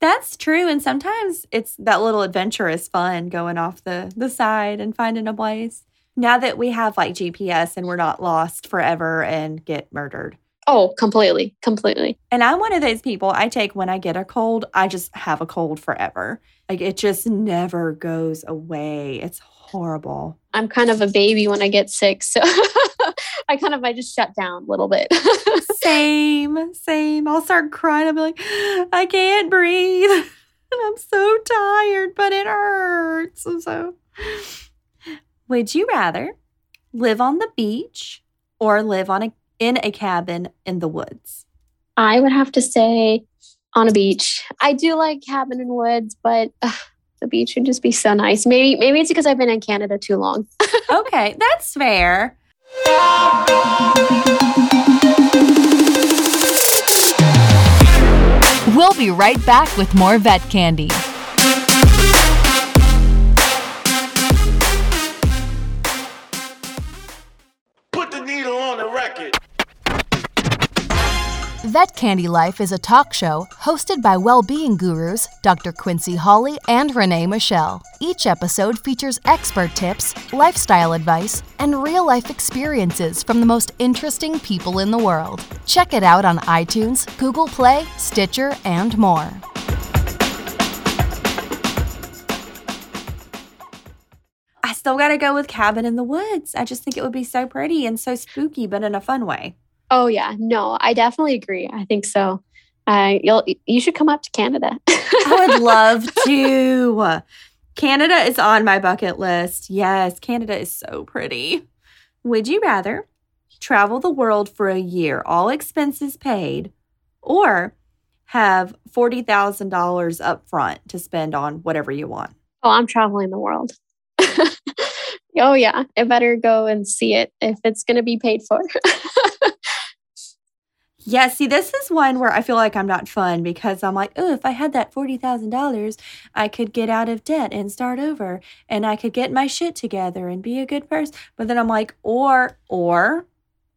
That's true. And sometimes it's that little adventure is fun going off the, the side and finding a place. Now that we have like GPS and we're not lost forever and get murdered. Oh, completely. Completely. And I'm one of those people I take when I get a cold, I just have a cold forever. Like it just never goes away. It's horrible. I'm kind of a baby when I get sick. So I kind of I just shut down a little bit. same, same. I'll start crying. I'll be like, I can't breathe. And I'm so tired, but it hurts. And so would you rather live on the beach or live on a in a cabin in the woods? I would have to say on a beach. I do like cabin in woods, but uh, the beach would just be so nice. Maybe maybe it's because I've been in Canada too long. okay, that's fair. We'll be right back with more vet candy. Vet Candy Life is a talk show hosted by well-being gurus Dr. Quincy Hawley and Renee Michelle. Each episode features expert tips, lifestyle advice, and real-life experiences from the most interesting people in the world. Check it out on iTunes, Google Play, Stitcher, and more. I still got to go with Cabin in the Woods. I just think it would be so pretty and so spooky, but in a fun way. Oh yeah, no, I definitely agree. I think so. Uh, you'll you should come up to Canada. I would love to. Canada is on my bucket list. Yes, Canada is so pretty. Would you rather travel the world for a year, all expenses paid, or have $40,000 up front to spend on whatever you want? Oh, I'm traveling the world. oh, yeah. I better go and see it if it's going to be paid for. Yeah, see, this is one where I feel like I'm not fun because I'm like, oh, if I had that $40,000, I could get out of debt and start over and I could get my shit together and be a good person. But then I'm like, or, or,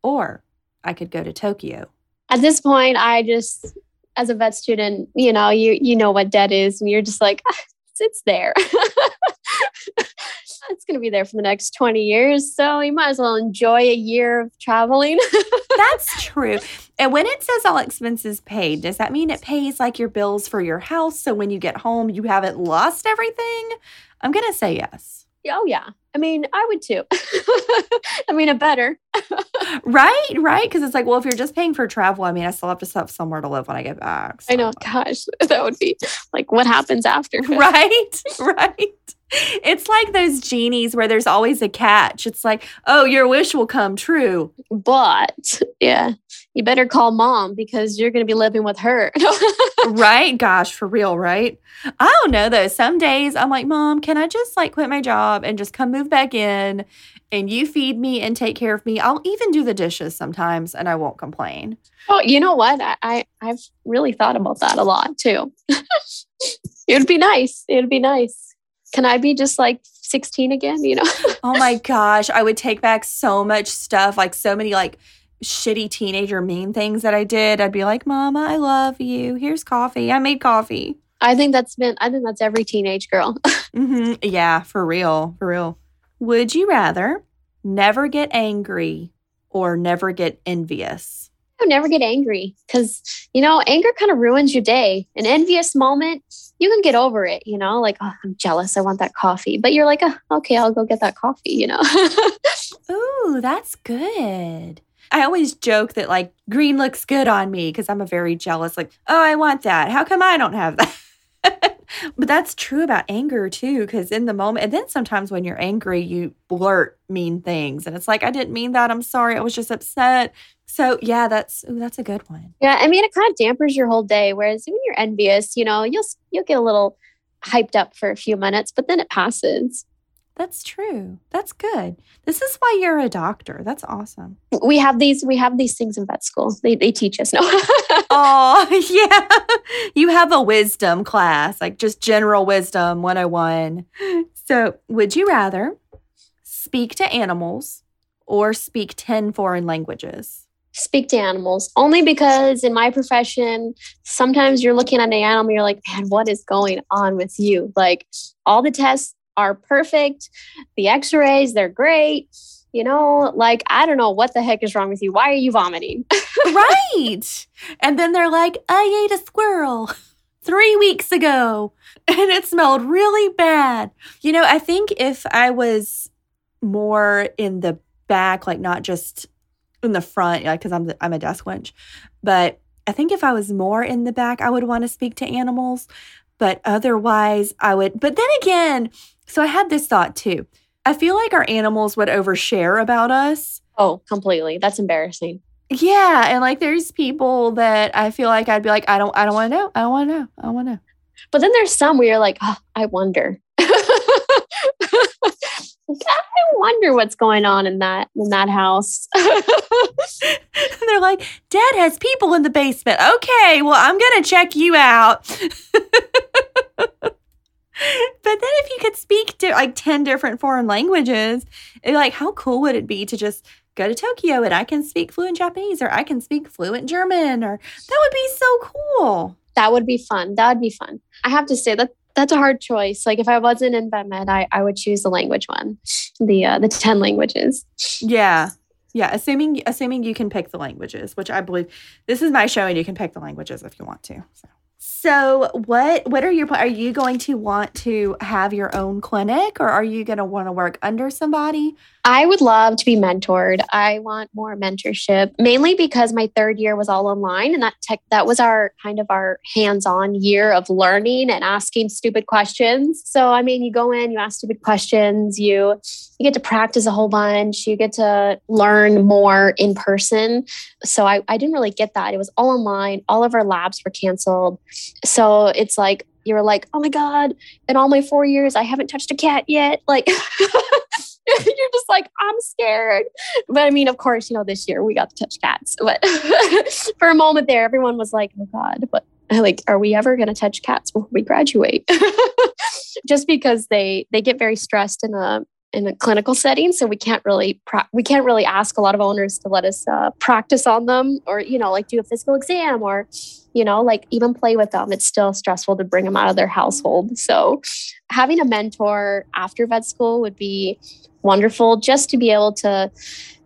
or I could go to Tokyo. At this point, I just, as a vet student, you know, you you know what debt is, and you're just like, "Ah, it's, it's there. it's going to be there for the next 20 years. So you might as well enjoy a year of traveling. That's true. And when it says all expenses paid, does that mean it pays like your bills for your house? So when you get home, you haven't lost everything? I'm going to say yes. oh, yeah. I mean, I would too. I mean, a better. Right, right. Because it's like, well, if you're just paying for travel, I mean, I still have to have somewhere to live when I get back. I know. Gosh, that would be like what happens after. Right, right. It's like those genies where there's always a catch. It's like, oh, your wish will come true. But yeah, you better call mom because you're going to be living with her. right? Gosh, for real, right? I don't know though. Some days I'm like, Mom, can I just like quit my job and just come move back in and you feed me and take care of me? I'll even do the dishes sometimes and I won't complain. oh, you know what? I, I I've really thought about that a lot too. it would be nice. It would be nice. Can I be just like 16 again? You know? Oh my gosh, I would take back so much stuff, like so many like shitty teenager mean things that I did. I'd be like, Mama, I love you. Here's coffee. I made coffee. I think that's been. I think that's every teenage girl. hmm Yeah, for real, for real. Would you rather never get angry or never get envious? Never get angry because you know anger kind of ruins your day. An envious moment, you can get over it. You know, like oh, I'm jealous. I want that coffee, but you're like, oh, okay, I'll go get that coffee. You know. Ooh, that's good. I always joke that like green looks good on me because I'm a very jealous, like, oh, I want that. How come I don't have that? but that's true about anger too, because in the moment, and then sometimes when you're angry, you blurt mean things. And it's like, I didn't mean that. I'm sorry. I was just upset. So yeah, that's ooh, that's a good one. Yeah, I mean, it kind of dampers your whole day. Whereas when you're envious, you know, you'll you'll get a little hyped up for a few minutes, but then it passes. That's true. That's good. This is why you're a doctor. That's awesome. We have these we have these things in vet school. They they teach us. No. Oh, yeah. You have a wisdom class, like just general wisdom 101. So, would you rather speak to animals or speak 10 foreign languages? Speak to animals only because in my profession, sometimes you're looking at an animal, you're like, man, what is going on with you? Like all the tests are perfect, the X-rays they're great. You know, like I don't know what the heck is wrong with you. Why are you vomiting? right. And then they're like, I ate a squirrel three weeks ago and it smelled really bad. You know, I think if I was more in the back, like not just in the front, like, because I'm, I'm a desk wench, but I think if I was more in the back, I would want to speak to animals. But otherwise, I would. But then again, so I had this thought too. I feel like our animals would overshare about us. oh, completely. That's embarrassing. Yeah, and like there's people that I feel like I'd be like, I don't, I don't want to know, I don't want to know, I don't want to know. But then there's some where you're like, oh, I wonder. I wonder what's going on in that in that house. And they're like, Dad has people in the basement. Okay, well, I'm gonna check you out. but then if you could speak to like 10 different foreign languages, it'd like, how cool would it be to just go to Tokyo and I can speak fluent Japanese or I can speak fluent German or that would be so cool. that would be fun. That would be fun. I have to say that that's a hard choice. Like if I wasn't in vet med, I, I would choose the language one, the uh, the ten languages. Yeah. Yeah, assuming assuming you can pick the languages, which I believe this is my show and you can pick the languages if you want to. So So what what are your are you going to want to have your own clinic or are you going to want to work under somebody? I would love to be mentored. I want more mentorship, mainly because my third year was all online, and that tech that was our kind of our hands-on year of learning and asking stupid questions. So I mean, you go in, you ask stupid questions, you you get to practice a whole bunch, you get to learn more in person. So I, I didn't really get that. It was all online. All of our labs were canceled. So it's like you're like, oh my god, in all my four years, I haven't touched a cat yet. Like. you're just like, I'm scared. But I mean, of course, you know, this year we got to touch cats. But for a moment there, everyone was like, oh God, but like are we ever going to touch cats before we graduate just because they they get very stressed in a in a clinical setting so we can't really pra- we can't really ask a lot of owners to let us uh, practice on them or you know like do a physical exam or you know like even play with them. It's still stressful to bring them out of their household. So having a mentor after vet school would be wonderful just to be able to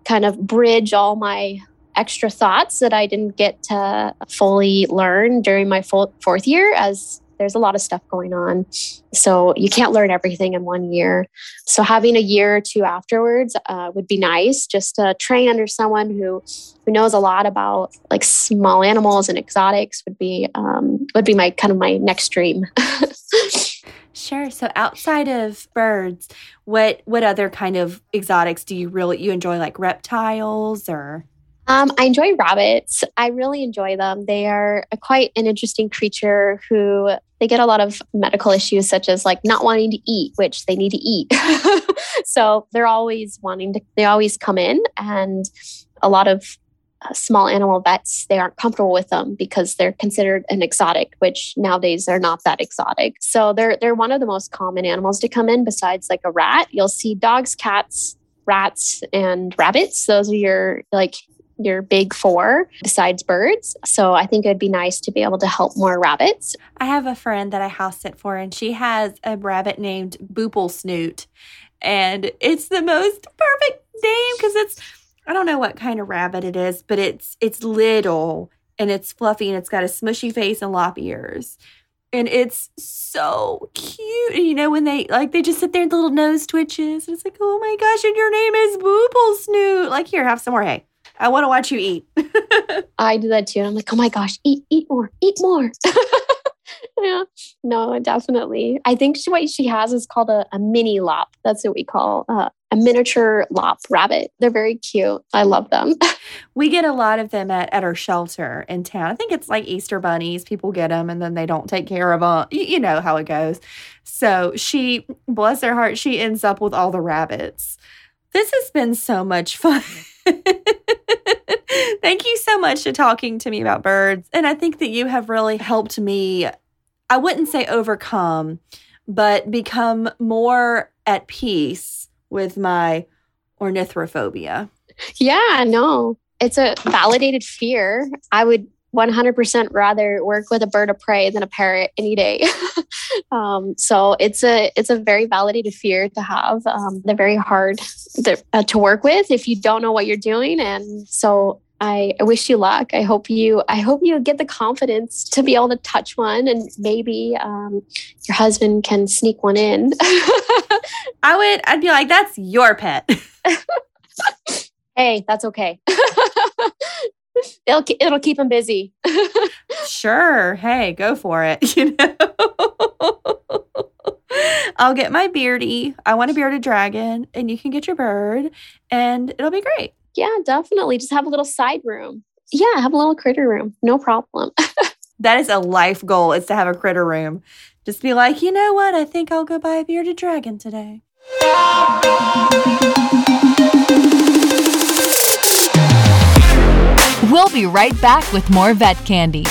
kind of bridge all my extra thoughts that I didn't get to fully learn during my full fourth year as there's a lot of stuff going on. So you can't learn everything in one year. So having a year or two afterwards uh, would be nice just to train under someone who who knows a lot about like small animals and exotics would be um, would be my kind of my next dream. Sure. So outside of birds, what what other kind of exotics do you really you enjoy like reptiles or um, I enjoy rabbits. I really enjoy them. They are a, quite an interesting creature who they get a lot of medical issues, such as like not wanting to eat, which they need to eat. so they're always wanting to, they always come in, and a lot of uh, small animal vets they aren't comfortable with them because they're considered an exotic which nowadays they're not that exotic so they're they're one of the most common animals to come in besides like a rat you'll see dogs cats rats and rabbits those are your like your big four besides birds. So I think it would be nice to be able to help more rabbits. I have a friend that I house sit for, and she has a rabbit named Boople Snoot. And it's the most perfect name because it's I don't know what kind of rabbit it is, but it's it's little and it's fluffy and it's got a smushy face and lop ears. And it's so cute. And you know, when they like they just sit there and the little nose twitches. And it's like, oh my gosh, and your name is Boople Snoot. Like, here, have some more. Hey, I want to watch you eat. I do that too. I'm like, oh my gosh, eat, eat more, eat more. yeah, no, definitely. I think she, what she has is called a, a mini lop. That's what we call uh, a miniature lop rabbit. They're very cute. I love them. we get a lot of them at, at our shelter in town. I think it's like Easter bunnies. People get them and then they don't take care of them. You, you know how it goes. So she, bless her heart, she ends up with all the rabbits. This has been so much fun. Thank you so much for talking to me about birds. And I think that you have really helped me, I wouldn't say overcome, but become more at peace with my ornithophobia. Yeah, no, it's a validated fear. I would 100% rather work with a bird of prey than a parrot any day. um, so it's a it's a very validated fear to have. Um, they're very hard to, uh, to work with if you don't know what you're doing, and so I, I, wish you luck. I hope you I hope you get the confidence to be able to touch one, and maybe um, your husband can sneak one in. I would. I'd be like, that's your pet. hey, that's okay it'll it'll keep him busy. sure. Hey, go for it. You know. I'll get my beardy. I want a bearded dragon, and you can get your bird, and it'll be great. Yeah, definitely. Just have a little side room. Yeah, have a little critter room. No problem. that is a life goal. Is to have a critter room. Just be like, you know what? I think I'll go buy a bearded dragon today. We'll be right back with more vet candy.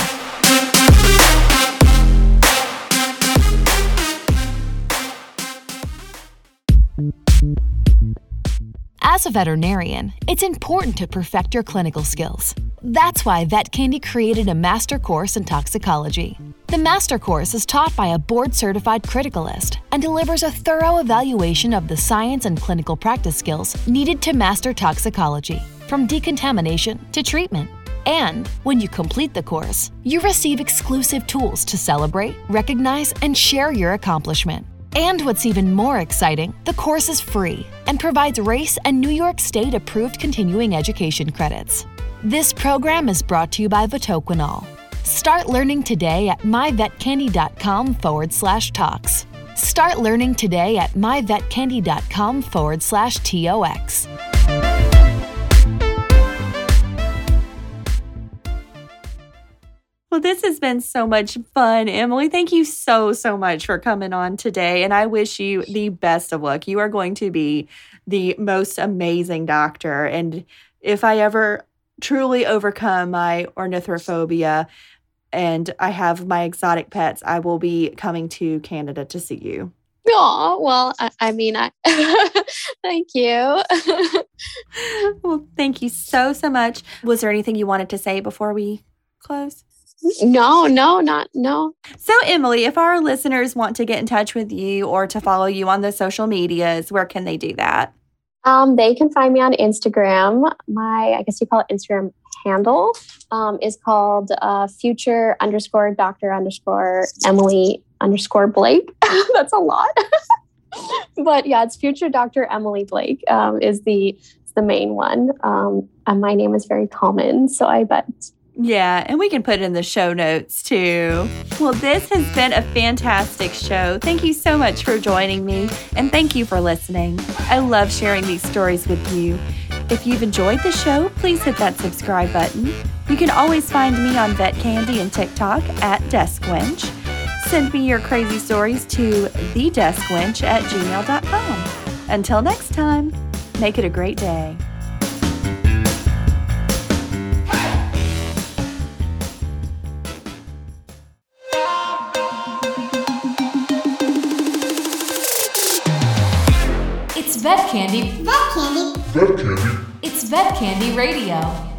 As a veterinarian, it's important to perfect your clinical skills. That's why Vet Candy created a master course in toxicology. The master course is taught by a board certified criticalist and delivers a thorough evaluation of the science and clinical practice skills needed to master toxicology from decontamination to treatment. And when you complete the course, you receive exclusive tools to celebrate, recognize, and share your accomplishment. And what's even more exciting, the course is free and provides RACE and New York State approved continuing education credits. This program is brought to you by Vetoquinol. Start learning today at myvetcandy.com forward slash TOX. Start learning today at myvetcandy.com forward slash TOX. Well, this has been so much fun, Emily. Thank you so, so much for coming on today. And I wish you the best of luck. You are going to be the most amazing doctor. And if I ever truly overcome my ornithophobia and I have my exotic pets, I will be coming to Canada to see you. Oh, well, I, I mean, I thank you. well, thank you so, so much. Was there anything you wanted to say before we close? No, no, not no. So, Emily, if our listeners want to get in touch with you or to follow you on the social medias, where can they do that? Um, they can find me on Instagram. My, I guess you call it Instagram handle um, is called uh, future underscore doctor underscore Emily underscore Blake. That's a lot. but yeah, it's future Dr. Emily Blake um, is the the main one. Um, and my name is very common, so I bet yeah, and we can put it in the show notes too. Well, this has been a fantastic show. Thank you so much for joining me, and thank you for listening. I love sharing these stories with you. If you've enjoyed the show, please hit that subscribe button. You can always find me on Vet Candy and TikTok at DeskWench. Send me your crazy stories to thedeskwench at gmail.com. Until next time, make it a great day. Vet Candy. Vet Candy. Vet Candy. It's Vet Candy Radio.